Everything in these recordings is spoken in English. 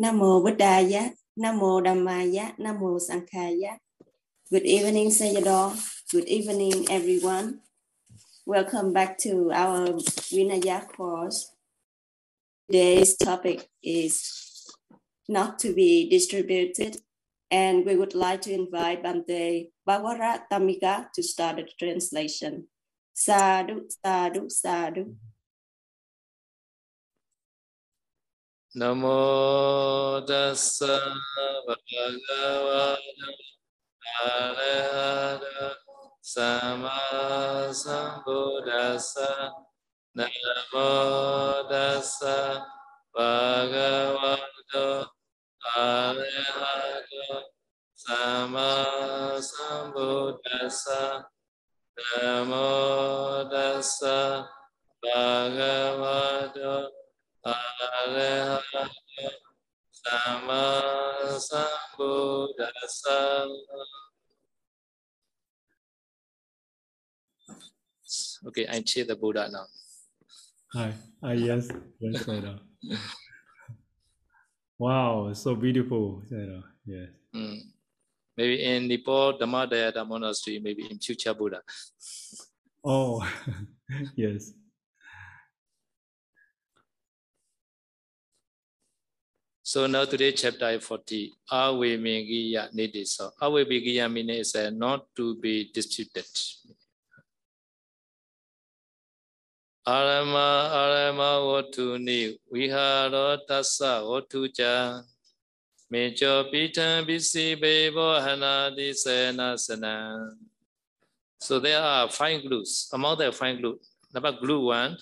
Namo Buddhaya, Namo Dhammaya, Namo Sanghaya. Good evening, Sayadaw. Good evening, everyone. Welcome back to our Vinaya course. Today's topic is not to be distributed, and we would like to invite Bante Bawara Tamika to start the translation. Sadhu, sadhu, sadhu. Namo tassa bhagavata arahata sama sambuddhassa. Namo tassa bhagavata arahata sama sambuddhassa. Namo tassa bhagavata arahato Okay, I cheer the Buddha now. Hi. Ah, yes. Yes, Sayadaw. wow, so beautiful, Sayadaw. Yes. Mm. Maybe in Nepal, Dhammadayata monastery, maybe in future Buddha. Oh, yes. So now today chapter 40, Avemigiya Nidisa. So means not to be disputed. Arama arama watu ni viharo tassa watu cha mejo Pita bisi bebo hanadi sena sana. So there are five glues. Among the five glues, number glue one,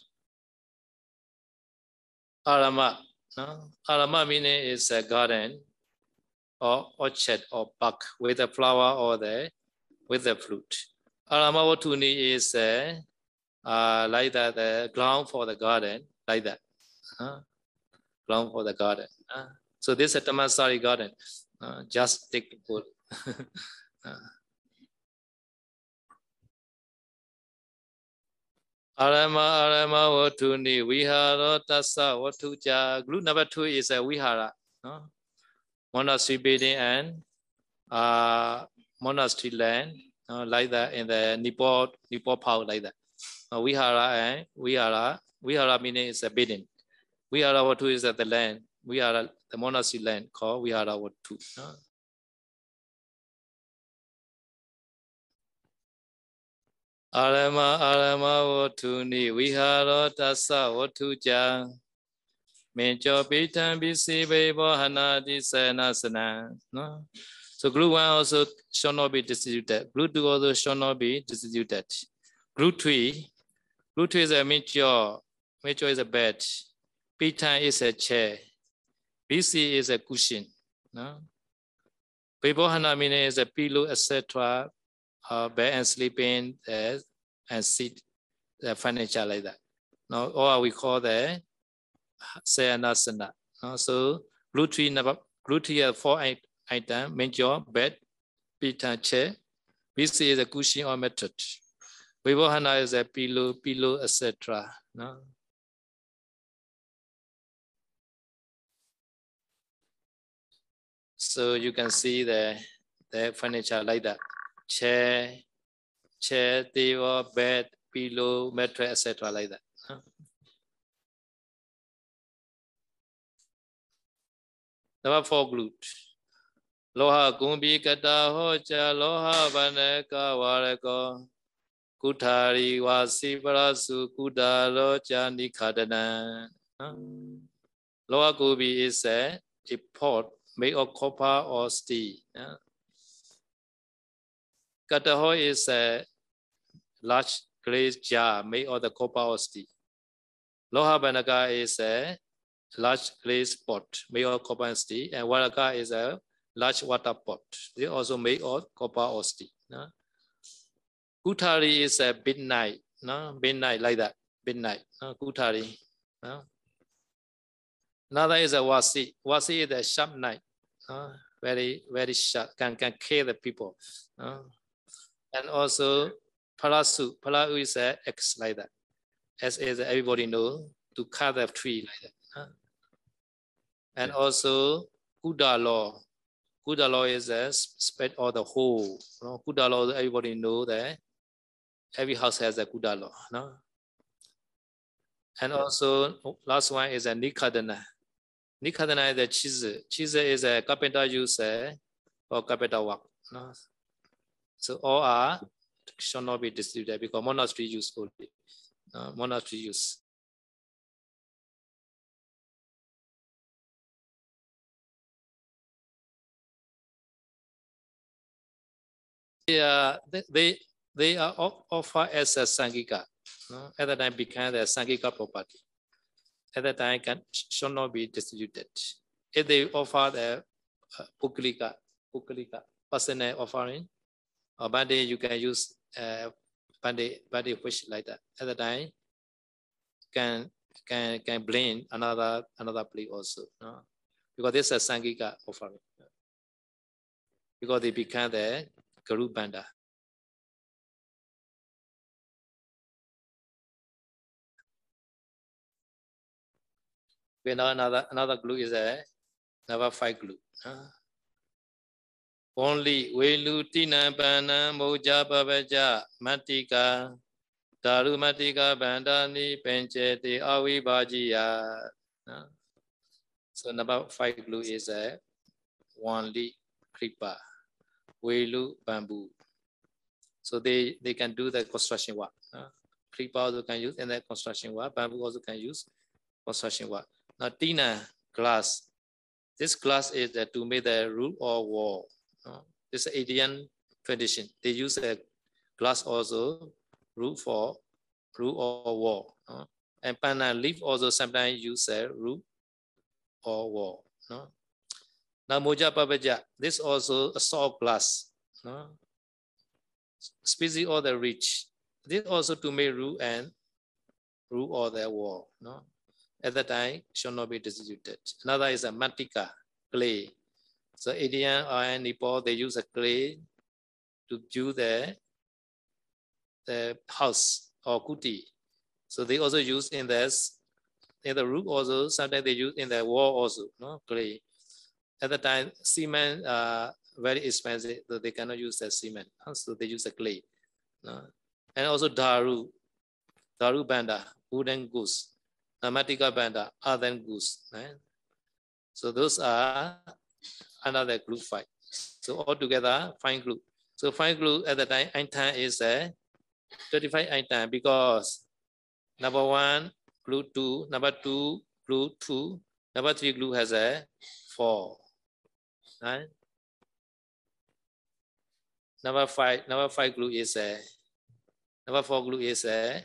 arama. No? Meaning is a garden or orchard or park with a flower or the with the fruit. Arama watuni is a uh, like that the ground for the garden, like that. Uh, ground for the garden. Uh, so this is a Tamasari garden. Uh, just take the wood. uh. Arama arama watuni vihara tassa watuja. Group number two is a vihara. No? Monastery building and uh, monastery land, uh, like that in the Nepal, Nepal power, like that. Uh, vihara and vihara. Vihara meaning is a building. Vihara watu is at the land. Vihara, the monastery land called vihara watu. Uh, Arama arama watu ni viharo tassa watu ja Menjo pitan bisi bebo hanadi sanasana. No? So group one also shall not be distributed. Group two also shall not be distributed. Group three, group two is a mature, mature is a bed. Pitan is a chair. BC is a cushion. No? Bebo meaning is a pillow, etc uh, bed and sleeping uh, and sit the furniture like that. Now, or we call the sayanasana. Uh, so three number group three are four item, major bed, pita chair. This is a cushion or method. Vivahana is a pillow, pillow, etc. No? So you can see the, the furniture like that. chair chair table bed pillow mattress etc like that number 4 glut လောဟကုံပိကတာဟောချာလောဟဗနကဝရကောကုထာရီဝါစီပရစုကုတာရောဇာနိခတနံလောဟကုပိ is a pot made of copper or steel နော် Kataho is a large glazed jar made of the copper or steel. Loha Banaka is a large glazed pot made of copper and steel. And Waraka is a large water pot. They also made of copper or steel. No? Kutari is a midnight, no? midnight like that, midnight. No? Kutari. No? Another is a wasi. Wasi is a sharp knife. No? Very, very sharp, can, can kill the people. No? And also parasu. Parasu is a X like that. As is everybody know to cut the tree like that. Huh? And also Kuda law. Kuda law is a spread or the whole. You know, law, everybody know that every house has a Kuda law. No? And also oh, last one is a Nikadana. Nikadana is a cheese. Cheese is a carpenter use uh, or carpenter work. No? So all are should not be distributed because monastery use only. Uh, monastery use. They are, they, they are offered as a Sangika. No? At that time became the Sangika property. At that time can should not be distributed. If they offer the uh, Pukalika, Pukalika, personal offering, or bande you can use uh, bande bande fish like that. At the time can can can blend another another plate also. No? Because this is Sangika offering. Because they become the Garu Banda. Okay, now another another glue is a number five glue. Only Velu Tina Bana Moja Babaja Matika Daru Matika Bandani Pencheti Awi Bajiya. So number five glue is a only kripa. Welu bamboo. So they, they can do the construction work. Creeper also can use in the construction work. Bamboo also can use construction work. Now Tina glass. This glass is to make the roof or wall. Uh, this is Indian tradition. They use a glass also roof for roof or wall. Uh, and panna leaf also sometimes use a roof or wall. Now moja papaja, this also a soft glass. No? Species or the rich. This also to make roof and roof or the wall. No? At that time should not be distributed. Another is a matika, clay. So Indian or Nepal, they use a clay to do the, the house or kuti. So they also use in this in the roof also, sometimes they use in the wall also, no clay at the time, cement uh, very expensive, so they cannot use the cement. So they use the clay. Uh, and also daru, daru banda, wooden goose, namatika banda, earthen goose. Right? So those are another group five. So altogether, fine group. So fine group at the time, Einstein is a 35 Einstein because number one, glue two, number two, glue two, number three glue has a four. Right? Number five, number five glue is a number four glue is a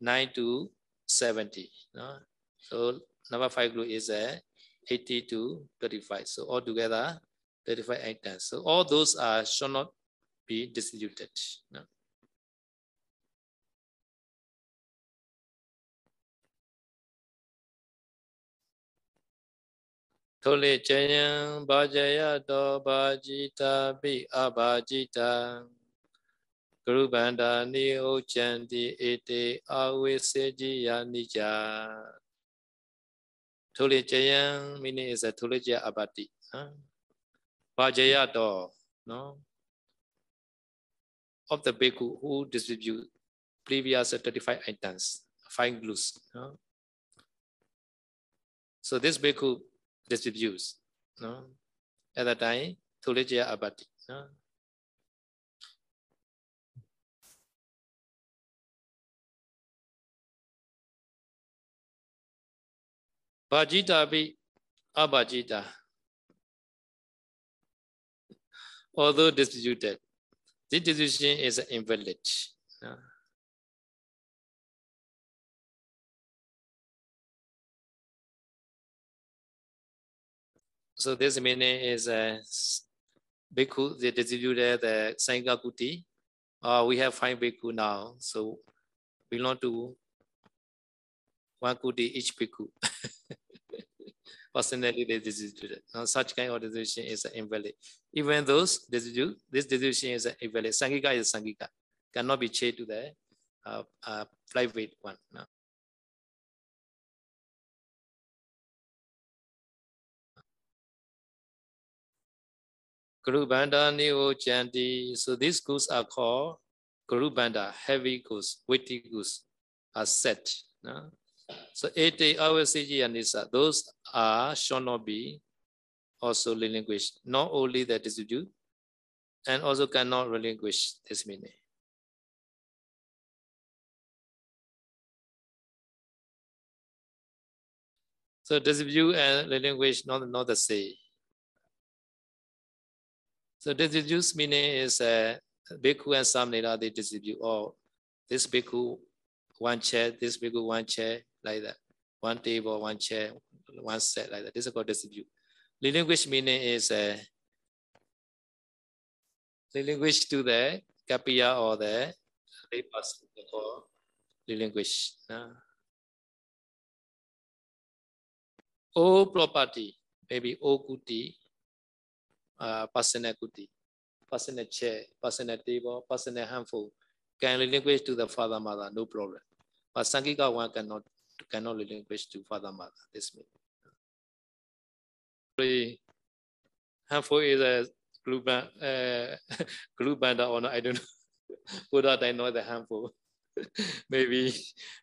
nine to 70. No? So number five glue is a 80 to 35. So altogether 35 items. So all those are should not be distributed. No? Thole chayam bhajaya do bhajita bi abhajita Guru Banda ni ochanti ete avisejiya nija Thole chayam meaning is a thole jaya abati Bhajaya do no of the bhikkhu who distribute previous 35 items, fine glues. No? So this bhikkhu distributes. No? At that time, Tulejaya Abati. No? Bhajita bi abhajita. Although distributed, this distribution is invalid. So this meaning is a uh, bhikkhu, they distributed the Sangha Kuti. Uh, we have five bhikkhu now, so belong to one could each bhikkhu. Personally, they decided now, such kind of decision is invalid. Even those decision, this decision is invalid. Sangika is Sangika, cannot be changed to the uh, uh, private one. No? Guru Banda Neo Chanti. So these goods are called Guru Banda, heavy goods, weighty goods, are set. No? So 80 Awasiji and Nisa, those are shall not be also relinquished. Not only the distribute, and also cannot relinquish this meaning. So distribute and relinquish not, not the same. So distribute meaning is uh, bhikkhu and samnera, they distribute all. This bhikkhu, one chair, this bhikkhu, one chair, like that. One table, one chair, one set, like that. This is called distribute. Relinquish meaning is uh, relinquish to the kapiya or the lay person called relinquish. Uh. All property, maybe all kuti, uh, personal kuti, personal chair, personal table, personal handful, can relinquish to the father mother, no problem. But Sangika one cannot cannot relinquish to father mother. This means. Handful is a group band, uh, group band or not, I don't know. Buddha, I know the handful. maybe,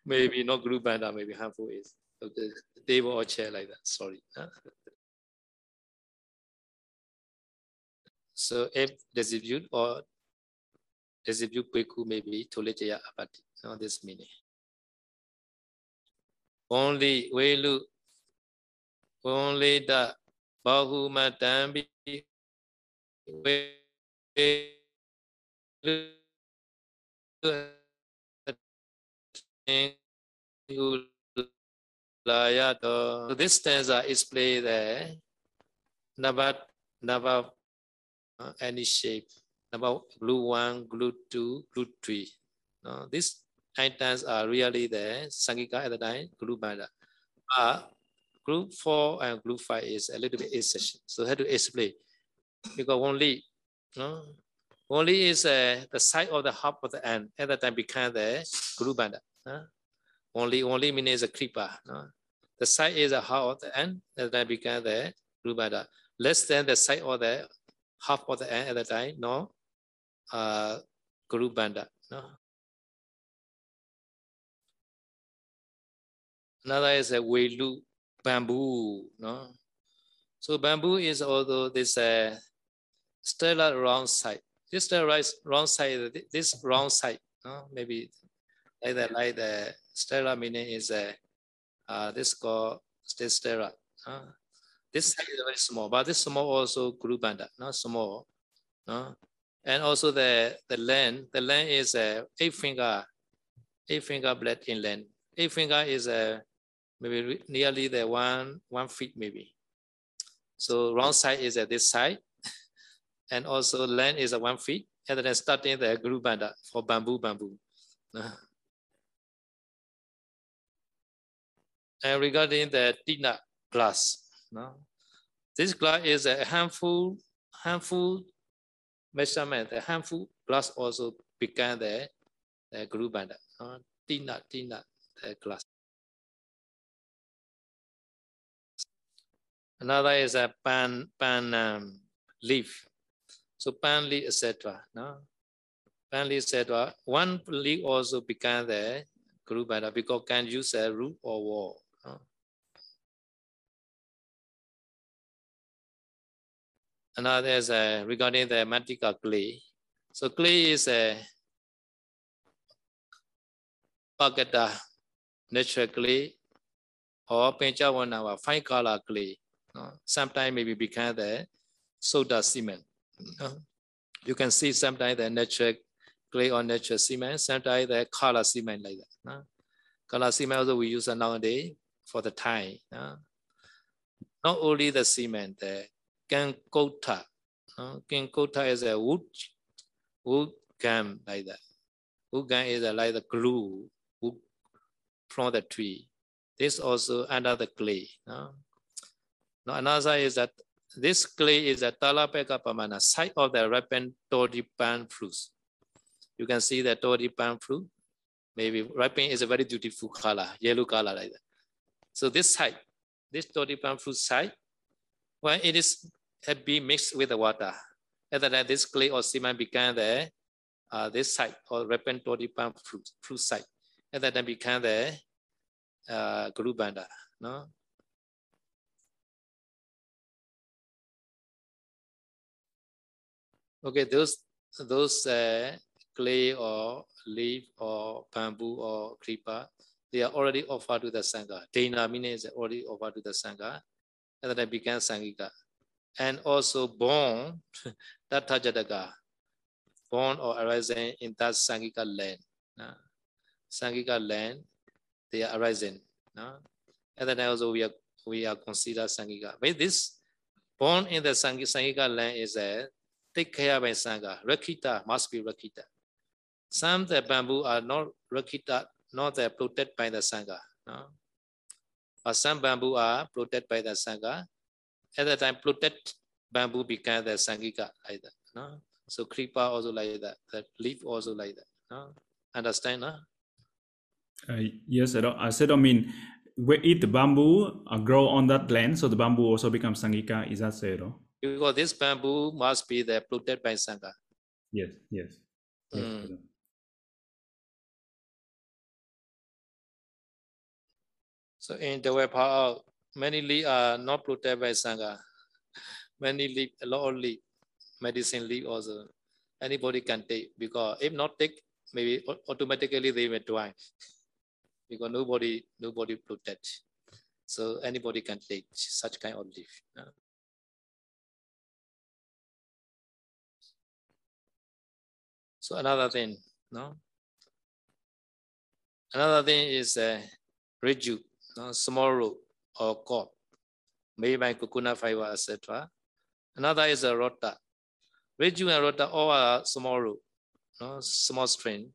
maybe not group band, maybe handful is. Okay, table or chair like that. Sorry. So if distribute or distribute quickly, maybe tolejaya apati. No, this meaning. Only welu, only the bahuma tambi So this stanza is played there. Number, number, uh, any shape. Number glue one, glue two, glue three. Uh, these items are really there. Sangika at the time, glue banda. Uh, group four and group five is a little bit session. So I had to explain because only, no, only is uh, the side of the hub of the end at the time become the group banda. Uh, only, only means a creeper. No? The side is a half of the end, at that become the rubada. Less than the side of the half of the end at the time, no, uh, guru banda. No. Another is a welu bamboo. No. So bamboo is although this uh, stellar round side. This stellar round side, this round side, no, maybe like that, like the stellar meaning is a uh, this called stera. Uh, this is very small, but this small also group banda, not small. Uh, and also the the length, the length is a eight finger, eight finger blade in length. Eight finger is a maybe nearly the one one feet maybe. So round side is at this side, and also length is a one feet, and then starting the group banda for bamboo bamboo. And regarding the Tina glass, no? this glass is a handful, handful measurement. The handful glass also began the, the group band. Uh, Tina, Tina, the glass. Another is a pan, pan um, leaf. So pan leaf, etc. No? Pan leaf, etc. One leaf also began the group band because can use a root or wall. Another is uh, regarding the Matika clay. So clay is a Pagata uh, natural clay or Penchawana fine color clay. Uh, no? Sometimes maybe become the soda cement. No? You can see sometimes the natural clay or natural cement, sometimes the color cement like that. No? Color cement also we use nowadays for the time. No? Not only the cement, the Kankota. Kankota is a wood, wood gum like that. Wood gum is like the glue wood from the tree. This also under the clay. Now another is that this clay is a Talapeka Pamana, side of the ripened toddy pan fruits. You can see the toddy pan fruit. Maybe ripening is a very beautiful color, yellow color like that. So this side, this toddy pan fruit side, when it is been mixed with the water, At that this clay or cement became the uh, this site or repertory palm fruit, fruit site. At that became the uh, Guru Banda. No? Okay, those those uh, clay or leaf or bamboo or creeper, they are already offered to the Sangha. Dana means already offered to the Sangha. And then I began Sangika. And also born, Tattha Jataka, born or arising in that Sangika land. Uh, Sangika land, they are arising. Uh, and then also we are we are considered Sangika. But this born in the Sangika land is a take care by Sangha. Rakita must be Rakita. Some the bamboo are not Rakita, not the protected by the Sangha. No? But some bamboo are protected by the Sangha. At the time, protect bamboo became the Sangika like that. No? So creeper also like that. That leaf also like that. No? Understand? No? Uh, yes, I, don't, I said, I mean, we eat the bamboo uh, grow on that land, so the bamboo also becomes Sangika. Is that so? Because this bamboo must be the protected by Sangha. Yes, yes. yes Mm. So in the way part, many leaf are not protected by Sangha. Many leaf, a lot of medicine leaf also. Anybody can take because if not take, maybe automatically they will die. Because nobody, nobody protect. So anybody can take such kind of leaf. So another thing, no? Another thing is uh, reju, no? small root or cord, made by coconut fiber, etc. Another is a rota. Reju and rota all are small root, no? small string,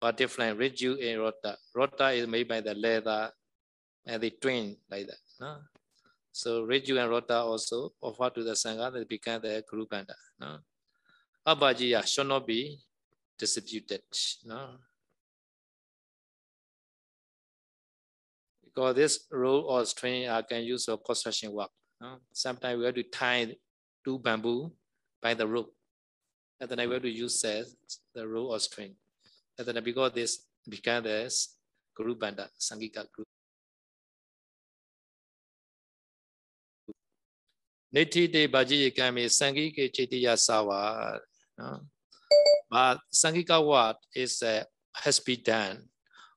but different. Reju and rota. Rota is made by the leather and the twin like that. No? So reju and rota also offer to the Sangha that become the Guru Banda. No? Abajiya should not be distributed. No? Because this rope or string I can use for construction work. No? Sometimes we have to tie two bamboo by the rope. And then I to use uh, the rope or string. And then because this become this Guru Banda, Sangika group. Niti de Baji Kami Sangika Chitiya Sawa. But Sangika what is uh, has been done,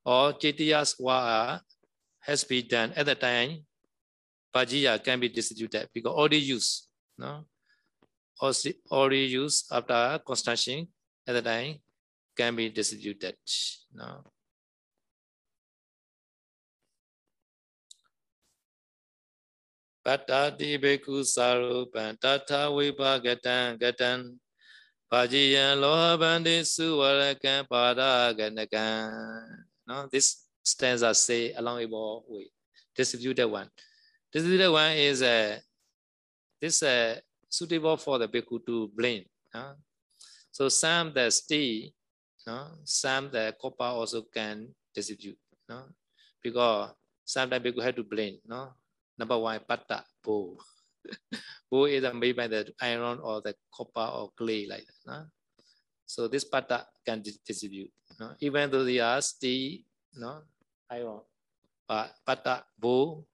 or Chitiya's what has been done at the time, Bajiya can be distributed because already used, no? Already used after construction at the time can be distributed, no? Patati beku sarupan tata vipagatan gatan Pajiyan loha bandi suwarakan pada ganakan. No, this stanza say along a more way. Distributed one. Distributed one is uh, this uh, suitable for the bhikkhu to blend. No? So some the steel, no? some the copper also can distribute. No? Because sometimes bhikkhu have to blend. No? Number one, pata, bow. bow is made by the iron or the copper or clay like that. No? So this pata can distribute. No? Even though they are steel, no? Iron, but pata, bow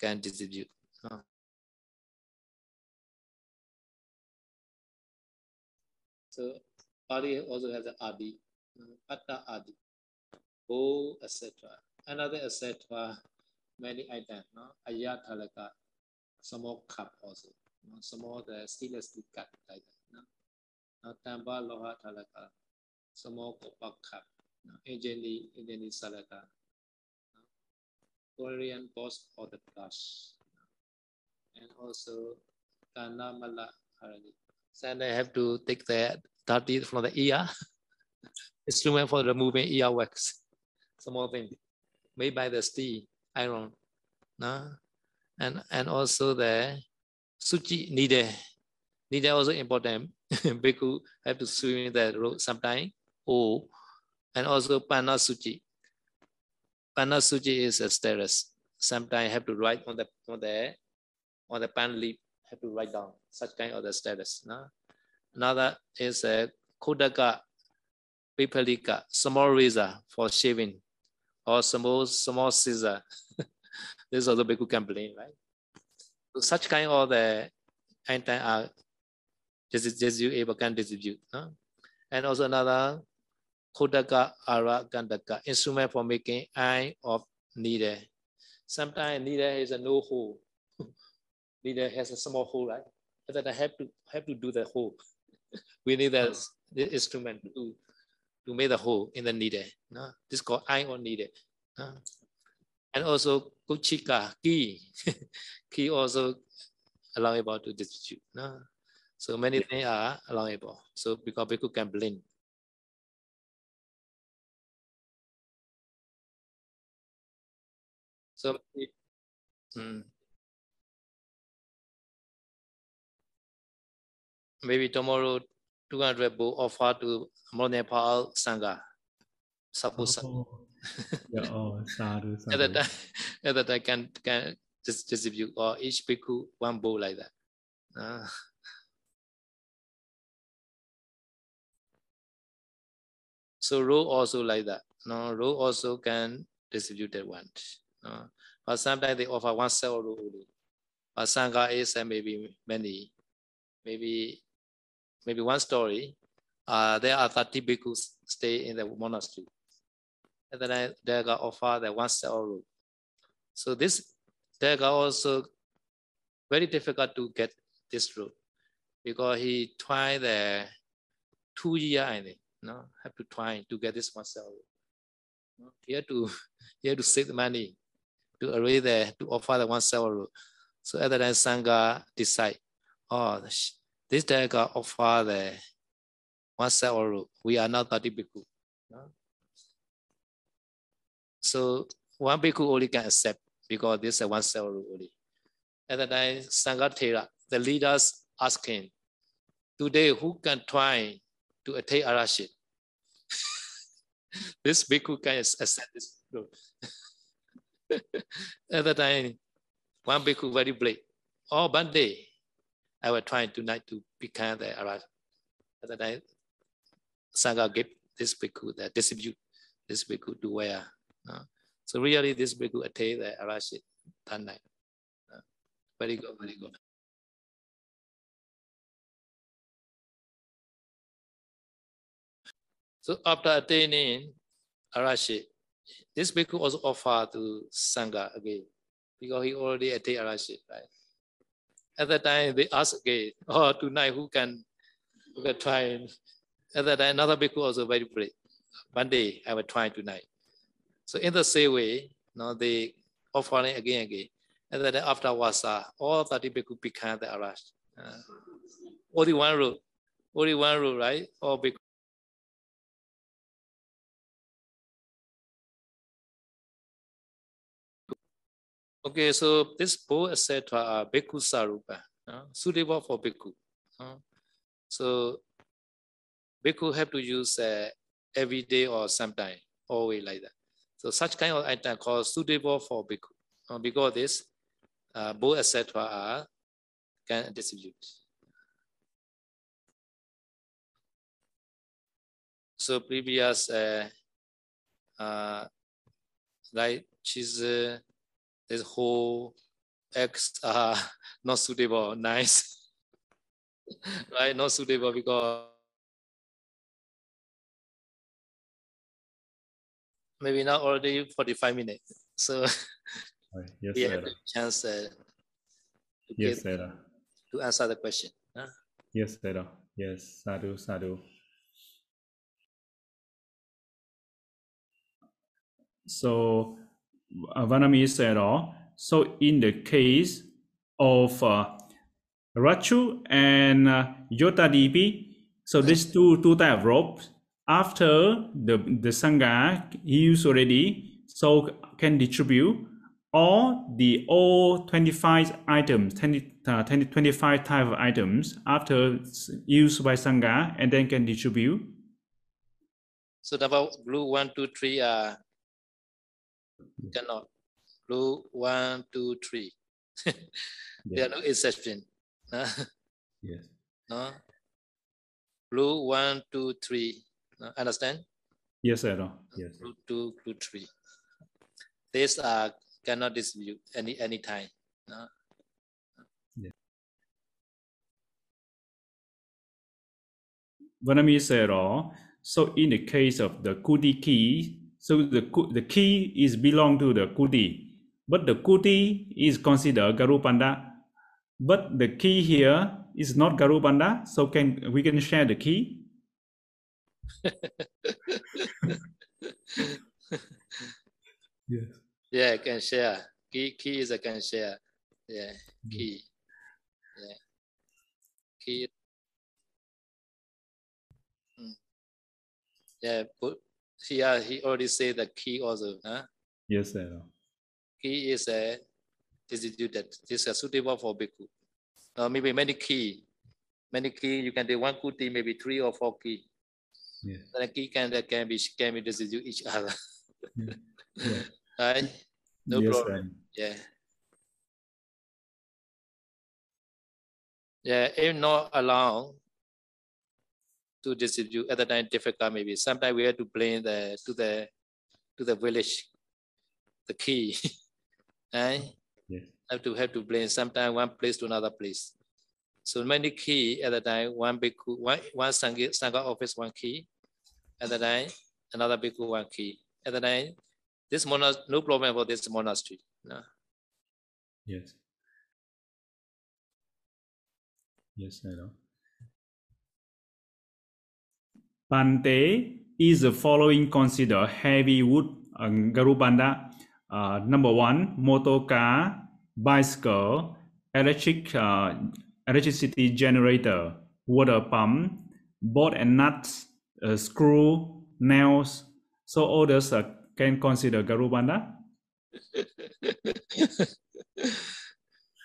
can distribute. No? So body also has an adi, pata adi, bow, etc. Another etc. Many items, no? Ayatalaka, small cup also. No? Small the stainless steel cup like that. No? No? Tamba loha talaka, small copper cup. No? Engineering, engineering salaka. Korean the glass. And also kana mala harani. So they have to take the dirty from the ear. Instrument for removing earwax. Small thing made by the steel iron. No? And and also the suchi needed. Needed also important. Bhikkhu have to swim in the road sometime. Oh, and also panna suchi. Panna suchi is a status. Sometimes I have to write on the on the on the pan leaf. Have to write down such kind of the status. No? Another is a Kodaka Pipalika, small razor for shaving, or small small scissor. this is also bhikkhu complain, right? So such kind of the anti are just just you able can distribute. No? And also another Kodaka Ara Gandaka, instrument for making eye of needle. Sometimes needle is a no hole. needle has a small hole, right? But then I have to have to do the hole. we need that the instrument to to make the hole in the needle. No? This is called eye on needle. No? And also kuchika key. key also allowable to distribute. No? So many things are allowable. So because people can blend. So mm, maybe tomorrow 200 will offer to Nepal Sangha. Suppose. Oh, yeah, oh, sadhu, at sadhu. time, at the can can just distribute or each bhikkhu one bowl like that. Uh, so row also like that. No, row also can distribute that one. No? But sometimes they offer one cell only. But sangha is uh, maybe many, maybe maybe one story. Uh, there are 30 bhikkhus stay in the monastery. And then I, they offer the one cell room. So this, they got also very difficult to get this room because he tried the two year, I think, no, have to try to get this one cell room. He had to, he had to save money to arrange the, to offer the one cell room. So the time, Sangha decide, oh, this Daga offer the one cell room. We are not 30 bhikkhu. So one bhikkhu only can accept because this is one cell room only. At the time, Sangatera, the leaders asking, today who can try to attain arashit? this bhikkhu can accept this room. At the time, one bhikkhu very brave. Oh, one day, I was trying tonight to become the arashit. At the time, Sangha gave this bhikkhu the distribute this bhikkhu to wear. No? So really, this bhikkhu attained the arashit that night. No? Very good, very good. So after attaining arashit, this bhikkhu also offered to Sangha again because he already attained arashit, right? At that time, they asked again, oh, tonight who can, who can try? At that time, another bhikkhu also very brave. One day, I will try tonight. So in the same way, now they offering again again. And then after Wasa, all 30 bhikkhu become the Arash. Uh, only one rule, only one rule, right? All bhikkhu. Okay, so this etc. are bhikkhu sarupa, uh, suitable for bhikkhu. Uh, so bhikkhu have to use uh, every day or sometime, always like that. So such kind of item called suitable for bhikkhu. Uh, because this, uh, etc. are can distribute. So previous uh, uh, like cheese, uh, this whole eggs are not suitable, nice, right? Not suitable because maybe not already 45 minutes. So. Yes, we have the chance uh, to, Yes, get, to answer the question. huh? Yes, sir. Yes, sadhu, sadhu. So, uh, at oh, so in the case of uh, Rachu and uh, Yotadipi, so these two two type of ropes, after the the sangha used already, so can distribute all the all 25 items, 20, uh, 20 25 type of items after used by sangha and then can distribute. So number blue one, two, three uh cannot. Blue one, two, three. there are no exception. Yes. no? glue one, two, three. Uh, understand? Yes, sir. Yes. Glue two, glue three. These are cannot distribute any any time. No? Vietnamese said, oh, so in the case of the Kuti key, so the the key is belong to the Kuti, but the Kuti is considered Garupanda, but the key here is not Garupanda, so can we can share the key? yes. Yeah, can share. Key key is a can share. Yeah, key. Yeah. Key. Mm. Yeah, but here he already said the key also. Huh? Yes, sir. Key is a distributed. This is suitable for bhikkhu. Uh, maybe many key. Many key, you can do one kuti, maybe three or four key. Yes. The key can that can be can be distribute each other. Yeah. right? No yes, problem. Yeah. Yeah, if not allowed to distribute at the time difficult maybe. Sometimes we have to blame the to the to the village the key. right? Eh? Yes. Have to have to blame sometimes one place to another place. So many key at the time, one big one one sangha, sangha office, one key. At the time, another big one key. At the time, this monastery, no problem for this monastery. No? Yes. Yes, sir. Pante is the following consider heavy wood uh, Garubanda. Uh, number one, motor car, bicycle, electric uh, electricity generator, water pump, bolt and nuts, uh, screw, nails. So those uh, can consider Garubanda.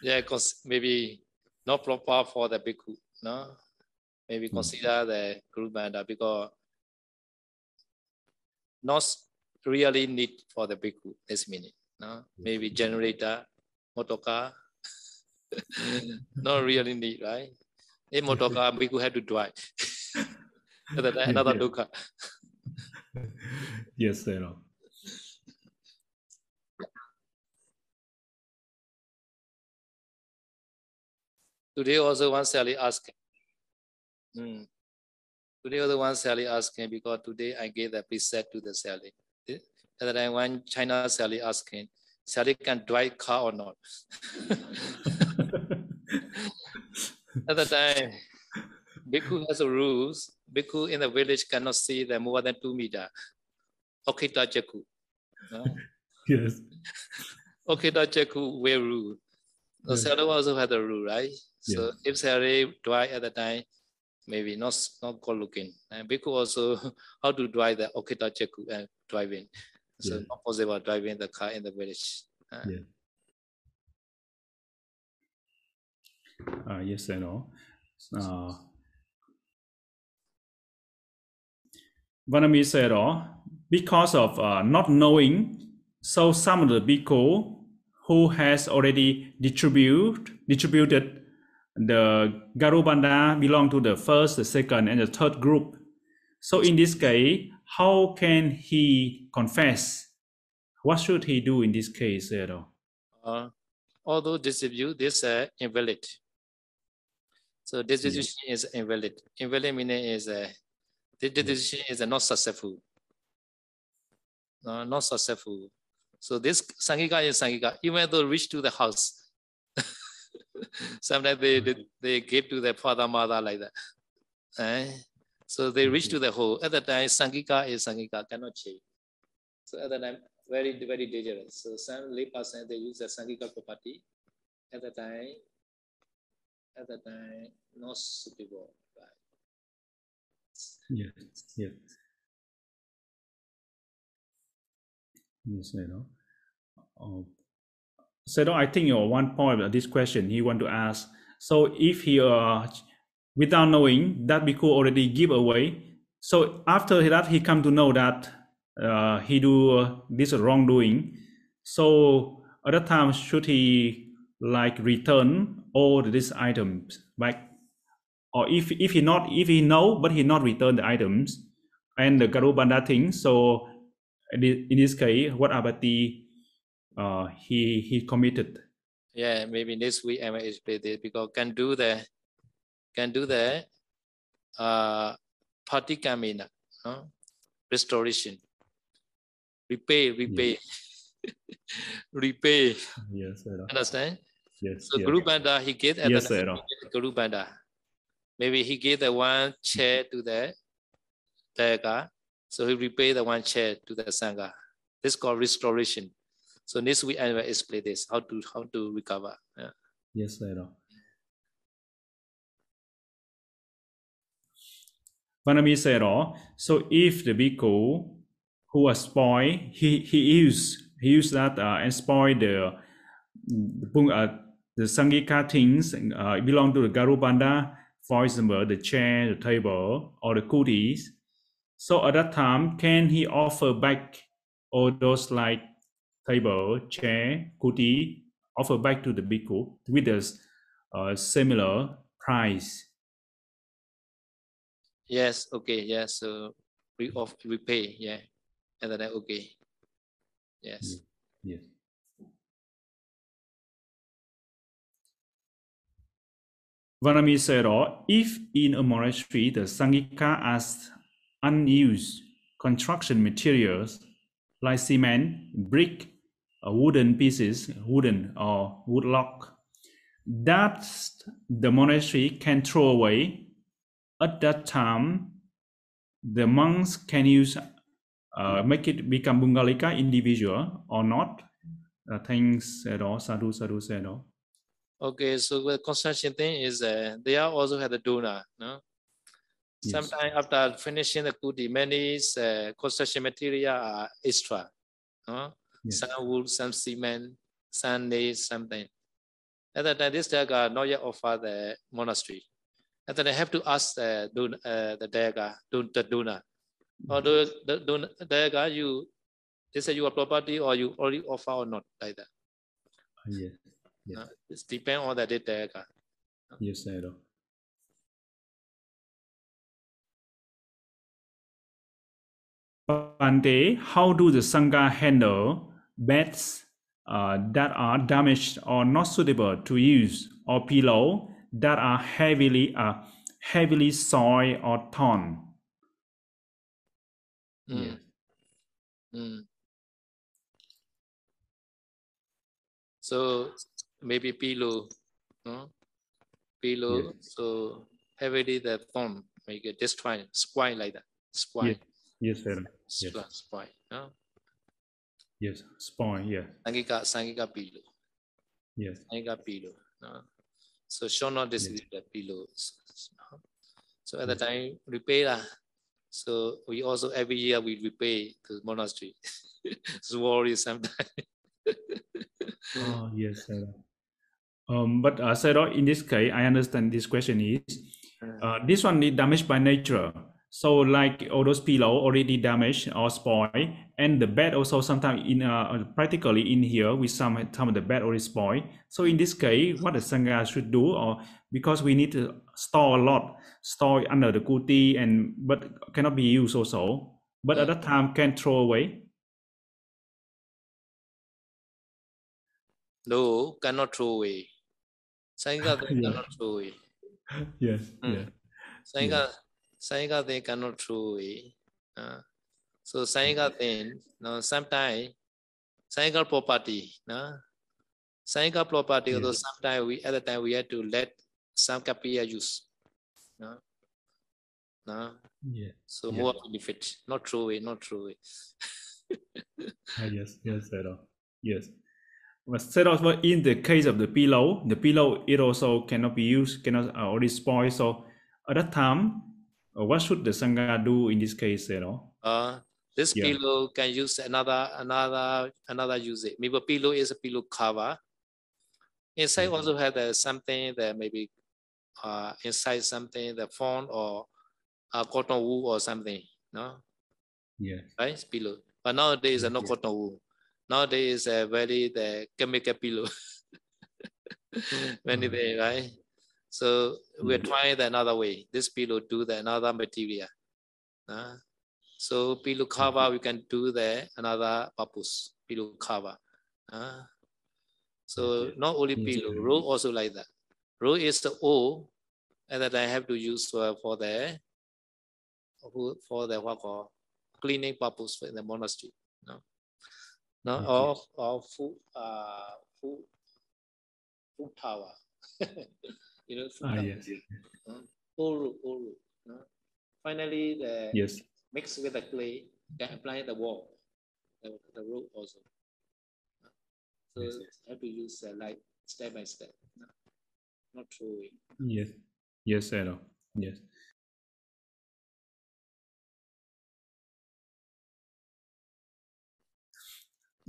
yeah, cause maybe not proper for the bhikkhu, no? Maybe hmm. consider the group banda uh, because not really need for the bhikkhu this minute, no? Hmm. Maybe generator, motor car, not really need, right? If motor car, bhikkhu have to drive. Another another Yeah. dukkha. Yes, sir. Today also one Sally asked. Hmm. Today also one Sally asking because today I gave the preset to the Sally. At the time when China Sally asking, Sally can drive car or not? At the time, Bhikkhu has a rules. Bhikkhu in the village cannot see the more than two meter. Okita Jaku. No? yes. Okita Jaku way rule. So Yes. Sally also had a rule, right? So if Sally drive at the time, maybe not not good looking. And Bhikkhu also how to drive the Okita Jaku and driving. So Yeah. not possible driving the car in the village. Uh, Yeah. Uh, yes, sir. No. Uh, said, oh, because of uh, not knowing, so some of the bhikkhu who has already distribute, distributed the Garubanda belong to the first, the second, and the third group. So in this case, how can he confess? What should he do in this case, Zero? Uh, although distribute this uh, invalid. So this decision is invalid. Invalid meaning is uh, this decision is uh, not successful. No, not successful. So this Sangika is Sangika, even though reach to the house. Sometimes they, they give to the father mother like that. Eh? So they reach to the whole. At the time, Sangika is Sangika, cannot change. So at the time, very, very dangerous. So some lay person, they use the Sangika property. At the time, at the time, not suitable. Right? Yes, yes. Yes, you know. Uh, so I think your one point of this question he want to ask. So if he uh, without knowing that bhikkhu already give away, so after that he come to know that uh, he do uh, this wrongdoing. So at that time should he like return all these items back, or if if he not if he know but he not return the items and the Garubanda thing. So in this case, what abati uh, he he committed? Yeah, maybe next week I will explain this because can do the can do the uh patikamina, no? restoration. Repay, repay, repay. Yes, sir. Understand? Yes. So yes. Garubanda he gave at Yes, the sir. Garubanda. Maybe he gave the one chair to the Daga. So he repay the one chair to the Sangha. This is called restoration. So next week I will explain this, how to how to recover. Yeah. Yes, sir. Vanami said, oh, so if the bhikkhu who was spoiled, he, he used he used that uh, and spoiled the the, uh, the Sangika things uh, belong to the Garubanda, for example, the chair, the table, or the goodies. So at that time, can he offer back all those like table, chair, goodie, offer back to the bhikkhu with a uh, similar price? Yes, okay, yes. So we off we pay, yeah. And then okay. Yes. Yes. Vanami said, oh, if in a monastery the Sangika as unused construction materials like cement, brick, wooden pieces, wooden or wood lock, that the monastery can throw away. At that time, the monks can use uh, make it become Puggalika individual or not. Uh, thanks, all. Sadhu, sadhu. Okay, so the construction thing is uh, they are also had a donor, no? Yes. Sometimes after finishing the kuti, many uh, construction material are extra. No? Yes. Some wood, some cement, some nail, something. At that time, this daga not yet offer the monastery. And then I have to ask the don- uh, the daga, don- the donor. Or the, the daga, you this is your property or you already offer or not like that. Yes, Yes. Uh, it's depend on the daga. yes, said all. Bante, how do the Sangha handle beds uh, that are damaged or not suitable to use, or pillow that are heavily uh, heavily soiled or torn? Mm. Yes. Mm. So maybe pillow, no? Pillow. Yes. So heavily the thorn make it destroy, spoil like that. Spoil, Yes. Yes, sir. spoil, spoil. No? Yes, spoil. Yes, Sangika, Sangika pillow, yes, Sangika pillow. No? So should not distribute the pillows. no? So at the Yes. time repay lah. So we also every year we repay to the monastery. it's worry sometimes. Oh, yes, sir. Um, but uh, Sarah, in this case, I understand this question is uh, this one is damaged by nature. So like all those pillow already damaged or spoiled, and the bed also sometimes in uh, practically in here with some some of the bed already spoiled. So in this case, what the sangha should do, or because we need to store a lot, store under the kuti and but cannot be used also. But at that time can throw away. No, cannot throw away. Sangha Yeah. cannot throw away. Yes. Mm. Yeah. Sangha, Sangha they cannot throw away. Uh, so Sangha thing, no, sometimes Sangha property, no. Sangha property, although Yes. sometimes we at the time we had to let some kapiya use. No. No. Yeah. So Yeah. more benefit, not throw away, not throw away. Ah, yes, yes, Sarah. Yes. But but in the case of the pillow, the pillow it also cannot be used, cannot uh, already spoil. So at that time, uh, what should the sangha do in this case, Sarah? Uh, this Yeah. pillow can use another another another usage. Maybe pillow is a pillow cover. Inside Mhm. also have the something that maybe uh inside something the phone or uh, cotton wool or something. No, Yeah. right? It's pillow. But nowadays uh, no Yeah. cotton wool. Nowadays uh, very the chemical pillow. Many Uh, things, right? So we're Mhm. trying the another way. This pillow do the another material. Uh, so pillow cover, we can do the another purpose, pillow cover. Uh, so not only Yes, pillow, roll also like that. Roll is the O, and that I have to use for, for the for the what call cleaning purpose for the monastery. No, no, Yes, or or food, uh, food, food tower. you know, Ah, yes. Uh, Oru, oru. uh. Finally, the Yes. mix with the clay, can apply the wall, the, the rope also. Uh, So Yes, yes. have to use uh, like step by step, no? not throwing. Yes. Yes, Edo. Yes.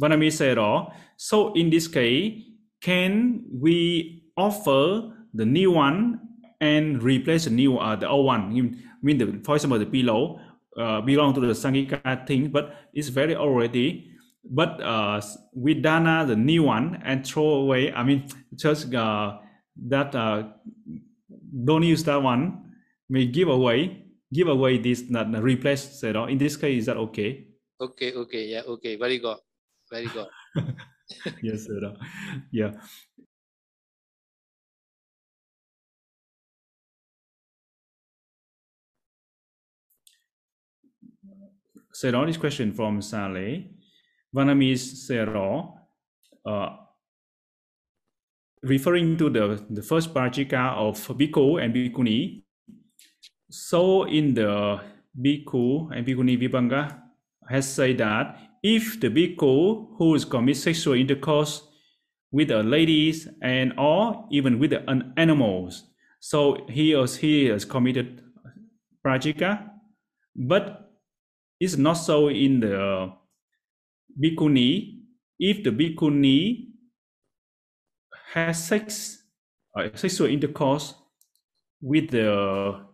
Vietnamese Edo. So in this case, can we offer the new one and replace the new uh, the old one? I mean, the, for example, the pillow uh, belong to the Sangika thing, but it's very already. But uh, we dana the new one and throw away. I mean, just uh, that uh, don't use that one. We give away, give away this, not replace. You know, in this case, is that okay? Okay, okay, yeah, okay, very good, very good. yes, you know. yeah. This question from Sally. Vietnamese Sero, uh, referring to the, the first parajika of Bhikkhu and Bhikkhuni. So in the Bhikkhu and Bhikkhuni Vibhanga has said that if the Bhikkhu who is commit sexual intercourse with the ladies and or even with the an- animals, so he or she has committed parajika, but it's not so in the bhikkhuni. If the bhikkhuni has sex, uh, sexual intercourse with the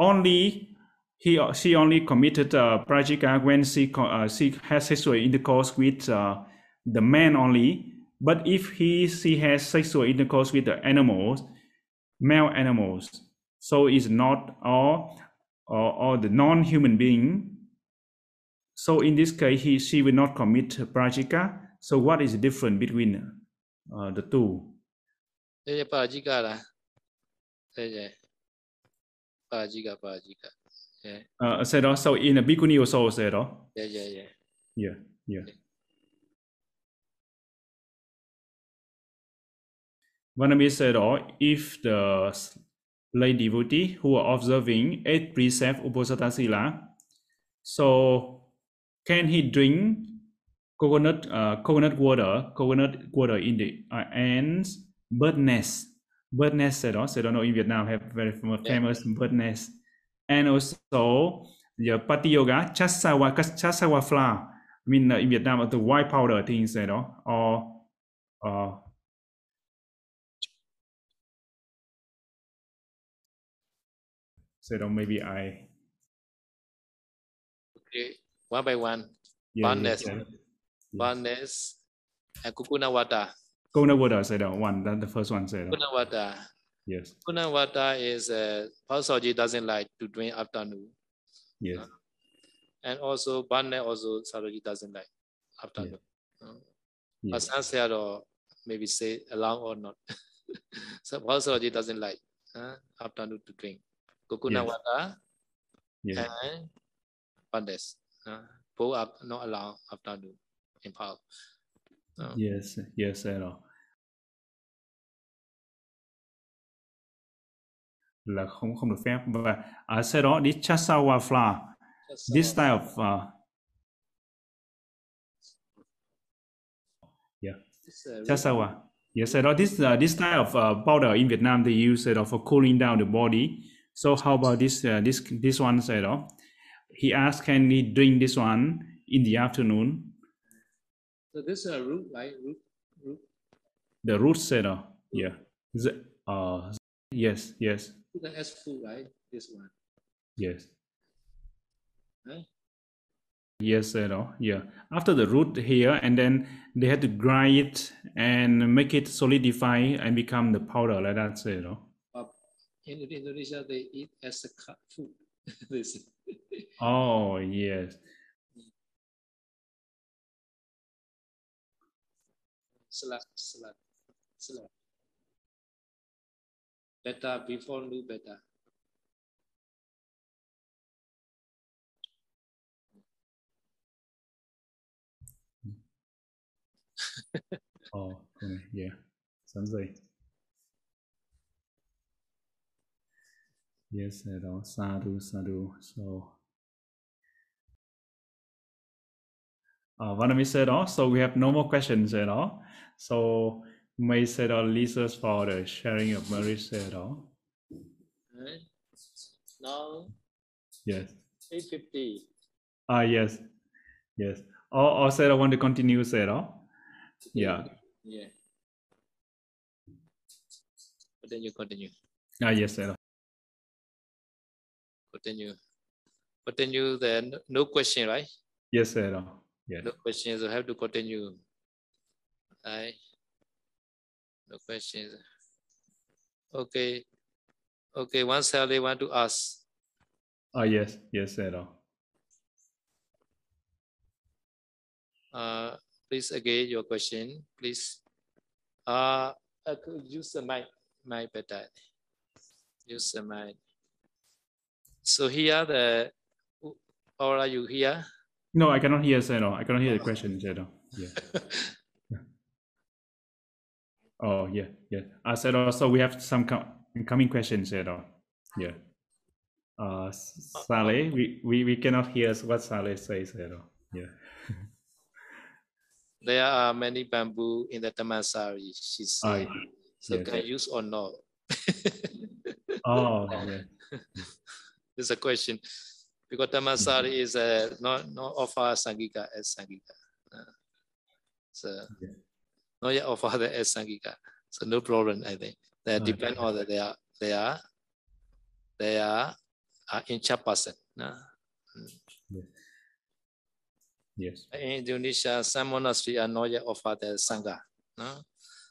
only he or she only committed uh, parajika when she uh, she has sexual intercourse with uh, the man only. But if he she has sexual intercourse with the animals, male animals. So it's not all or, or the non-human being. So in this case, he, she will not commit parajika. So what is the difference between uh, the two? Đây là parajika là. Đây là parajika, parajika. Yeah. Uh, uh, so in a bhikkhuni also, so. Uh? Yeah, yeah, yeah. Yeah, yeah. yeah. Vanami said, oh, if the lay devotee who are observing eight precept Uposatha Sila, so can he drink coconut uh, coconut water, coconut water in the uh, ants bird nest? Bird nest said, oh, said, oh, no, in Vietnam have very fam- Yeah. famous bird nest. And also the Pati Yoga, Chasawa, Chasawa flower. I mean, uh, in Vietnam, the white powder things, you know, or, uh, so maybe I, Okay, one by one. yeah, Barnest. yeah, yeah. Barnest and Kukunawata. Water, said uh, one, that the first one said, uh, Kukunawata. yes, Kukunawata is uh, Pasaji doesn't like to drink afternoon. yes, And also Barnest also Saroji doesn't like afternoon. Uh, But yes, sunset or maybe say along or not. so Pasaji doesn't like uh, afternoon to drink. Kukunawata yes, and Barnest. Uh, both are not allowed afternoon in Pao. Uh, yes, yes, said uh, là không không được phép và ở sau đó this Chasawa flower, this style of uh, this, uh, Chasawa. Yes, I know this uh, this type of uh, powder in Vietnam they use it for cooling down the body. So how about this uh, this this one? You know, he asked, can we drink this one in the afternoon? So this is a root, right? Root, root. The root said, uh, yeah, Z- uh, yes, yes, You can ask food, right? This one. yes, Right? Yes, you know, yeah. After the root here, and then they had to grind it and make it solidify and become the powder like that, know. In Indonesia, they eat as a cut food. this. Oh, yes. Salad, salad, salad. Better before new better. Oh, yeah. Sounds Something. Yes, you know, sadhu, sadhu. So, uh, Vanami said all. So we have no more questions at all. So may said all Lisa's for the sharing of Mary said all. Right. Now, Yes. 850. Ah, yes. Yes. Or, or said I want to continue said all. Yeah. Yeah. Continue, continue, Ah, yes, all. Continue. Continue, then no question, right? Yes, sir. Yes. No questions, you have to continue. Right? No questions. Okay. Okay, one they want to ask. Ah, yes. Yes, sir. Uh, please again your question, please. Uh, I could use the mic, mic better. Use the mic. So here the, or are you here? No, I cannot hear all. I cannot hear the question all. Yeah. Oh, yeah, yeah. I said also we have some com- incoming questions all. Yeah. Uh, Sally, we, we, we cannot hear what Sally says all. Yeah. There are many bamboo in the Tamasari, she Ah, said. So yes. can use or not? Oh, yeah. It's a question. Because Tamasari is uh, not, not offer Sangika as Sangika. Uh, so Yeah. not yet offer the as Sangika. So no problem, I think. They Okay. depend on that they are they are they are uh, in person. No? Yes. in Indonesia, some monasteries are not yet offered the sangha. No?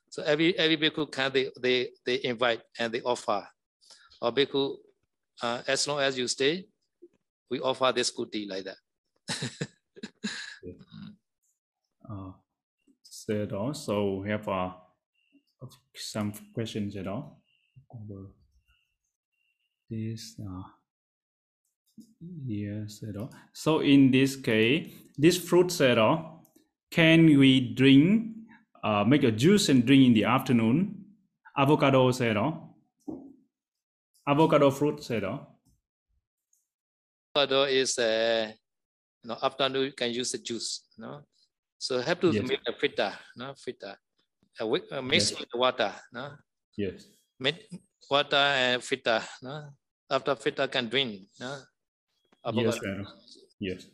So every every bhikkhu can they, they they invite and they offer. Or bhikkhu, uh, as long as you stay, we offer this kuti like that. Uh, said all. So we have uh, some questions at all. Over this. Uh, yes, at all. So in this case, this fruit at all, can we drink, uh, make a juice and drink in the afternoon? Avocado at all. Avocado fruit at all. Avocado is uh, you know, afternoon you can use the juice. No? So have to Yes. make a fita, no fita. Uh, mix Yes. with the water, no? Yes. Mix water and fita, no? After fita can drink, no? Yes, Avocado. Pharaoh. Yes.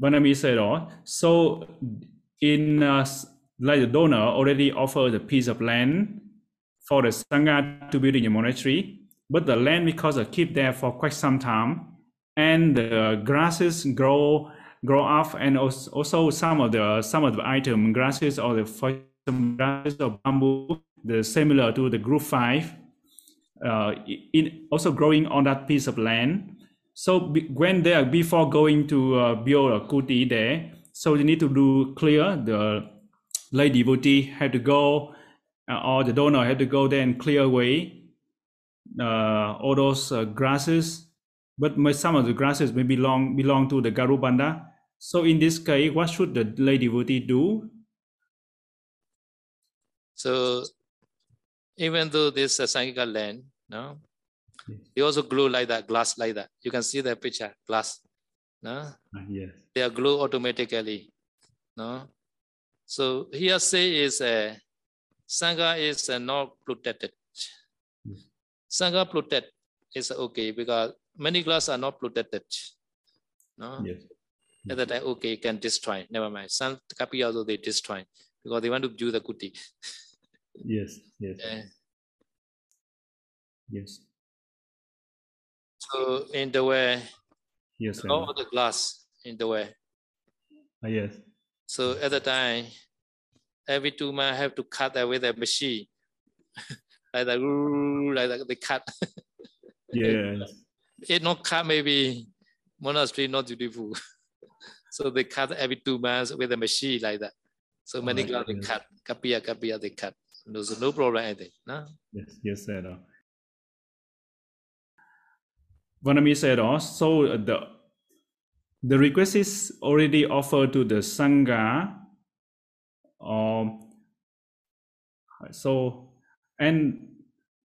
Vanami said all. So in uh, like the donor already offered a piece of land for the sangha to build in a monastery, but the land because I keep there for quite some time, and the grasses grow grow up, and also, some of the some of the item grasses or the some grasses or bamboo, the similar to the group five, uh, in also growing on that piece of land. So when they are before going to uh, build a kuti there, so you need to do clear. The lay devotee had to go, or the donor had to go there and clear away uh, all those uh, grasses. But some of the grasses may belong belong to the Garubanda. So in this case, what should the lay devotee do? So even though this is a Sangika land, no, Yes. they also glue like that, glass like that. You can see the picture, glass. No, Ah, yes. they are glue automatically. No, so here say is a Sangha is uh, not protected. Yes. Sangha is okay because many glass are not protected. No, Yes. at that time okay can destroy. Never mind. Some copy also they destroy because they want to do the kuti. Yes. Yes. Eh, Yes. So in the way, Yes, all the glass in the way. Ah, yes. So at the time, every two months have to cut that with a machine. like that, like that they cut. yeah. it not cut maybe monastery not beautiful. so they cut every two months with a machine like that. So oh many Oh, they cut, kapia, kapia they cut. No, so no problem anything. No? Yes, yes, sir. Vanami said oh, also the the request is already offered to the sangha. Um, so and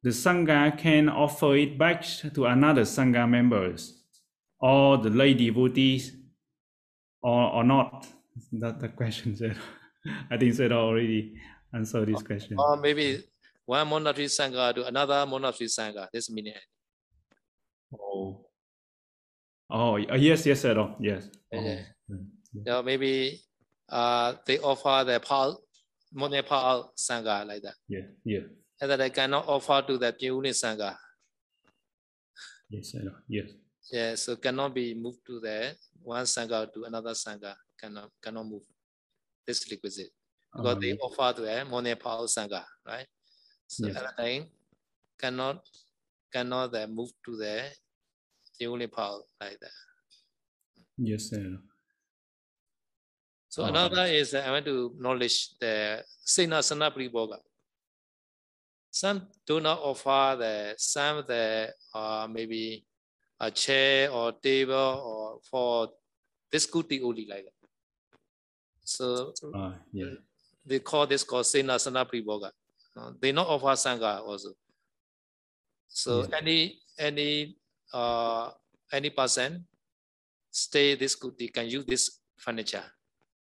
the sangha can offer it back to another sangha members or the lay devotees or or not. That the question said. I think said already answered this question. Or maybe one monastery sangha to another monastery sangha. This meaning. Oh. Oh, uh, yes, yes, sir. Oh, yes. Oh, Yeah. mm, yeah. Maybe uh, they offer the Paul, Monastery Paul sangha like that. Yeah, yeah. And that they cannot offer to the Pyuni sangha. Yes, I know. Yes. Yeah, so cannot be moved to the one sangha to another sangha. Cannot cannot move. This requisite because Uh, they offer to a Monastery Paul sangha, right? So Yes. that time cannot cannot move to the Pyuni Paul like that. yes, sir. So Ah. another is that I want to knowledge the Senasana Paribhoga. Some do not offer the some the uh, maybe a chair or table or for this kuti only like that. So Uh, yeah. they call this called Senasana Paribhoga. Uh, they not offer Sangha also. So Yeah. any any uh any person stay this kuti can use this furniture.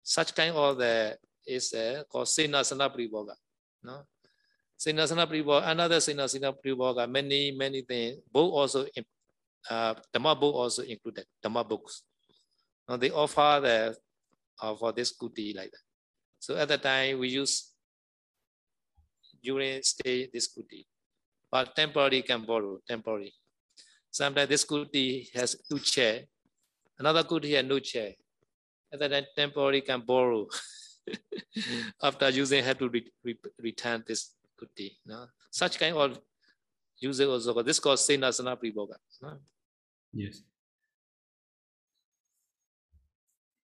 Such kind of the is uh, called Senasana Paribhoga. No? Senasana Paribhoga, another Senasana Paribhoga, many, many things, book also uh Dhamma book also included, Dhamma books. Now they offer the uh, for this kuti like that. So at the time we use during stay this kuti, but temporary can borrow temporary. Sometimes this kuti has two chair, another kuti has no chair. That time temporary can borrow. After using have to re, re, return this kuti. No? Such kind of user also this called senasana paribhoga. No? Yes.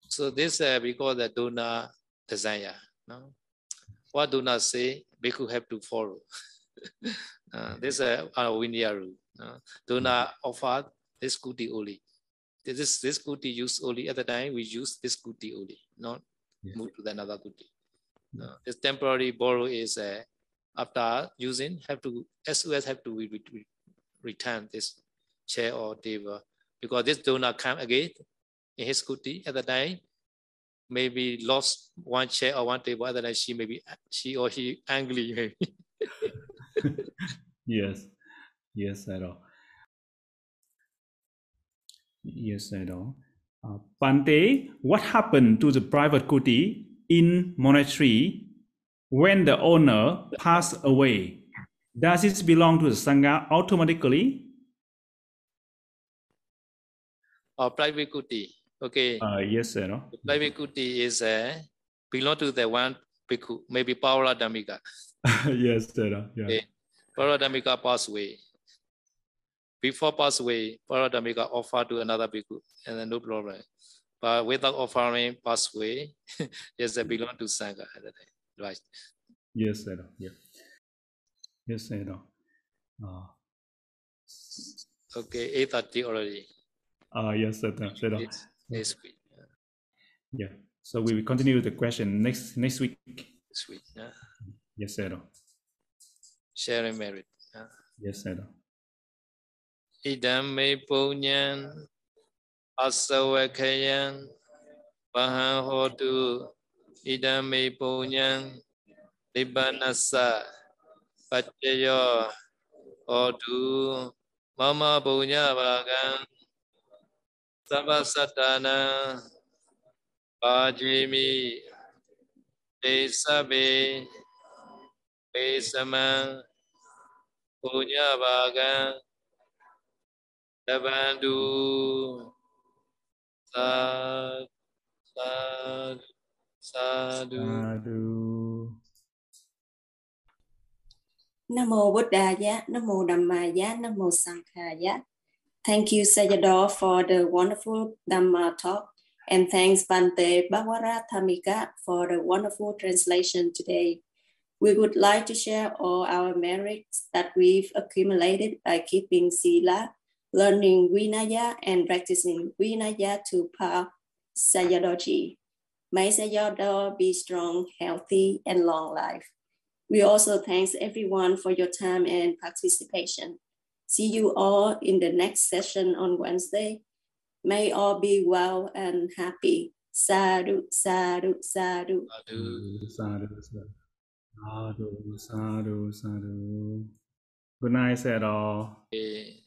So this uh, we call the donor desire. No? What donor say, bhikkhu have to follow. uh, this is uh, our Vinaya rule. Uh, donor offer this kuti only. This is this kuti used only at the time we use this kuti only, not Yeah. move to the another kuti. No, this temporary borrow is uh, after using have to as well as have to re- re- re- return this chair or table because this donor come again in his kuti at the time maybe lost one chair or one table at the time she maybe she or he angry maybe. Yes. Yes, at all. Yes, all. Uh, Bhante, what happened to the private kuti in monastery when the owner passed away? Does it belong to the sangha automatically? or private kuti okay Uh, yes, sir. no? private kuti is uh, belong to the one bhikkhu maybe Pavaradhammika yes, sir. no? Yeah. Okay. Paula passed away before pass away Pavaradhammika offer to another bhikkhu and then no problem but without offering pass away yes they belong to sangha at the time right Yes, sir. Yeah. Yes, sir. Uh, okay 8:30 already uh, yes, sir. Sir, no? it's, it's week Yeah. So we will continue the question next next week. it's week yeah. Yes, sir. sharing merit yeah. Yes, sir. ဣဒံမေပုညံအသဝခယံဝဟံဟောတုဣဒံမေပုညံနိဗ္ဗာနသပัจจယောဟောတုမမပုညဘာကံသဗ္ဗသတ္တနာပါကြည်မိတေသဗ္ဗေပေသမံပုညဘာကံ Tabandu Sadu Sadu Nam mô Buddha Buddhaya, Nam mô Dhammaya, Nam mô Sanghaya. Thank you Sayadaw for the wonderful Dhamma talk and thanks Bante Bhagwara Thamika for the wonderful translation today. We would like to share all our merits that we've accumulated by keeping Sila learning Vinaya, and practicing Vinaya to Pa Sayadaw May Sayadaw be strong, healthy, and long life. We also thanks everyone for your time and participation. See you all in the next session on Wednesday. May all be well and happy. Sadhu, sadhu, sadhu. sadhu sadhu sadhu sadhu sadhu sadhu good night Sayadaw Okay.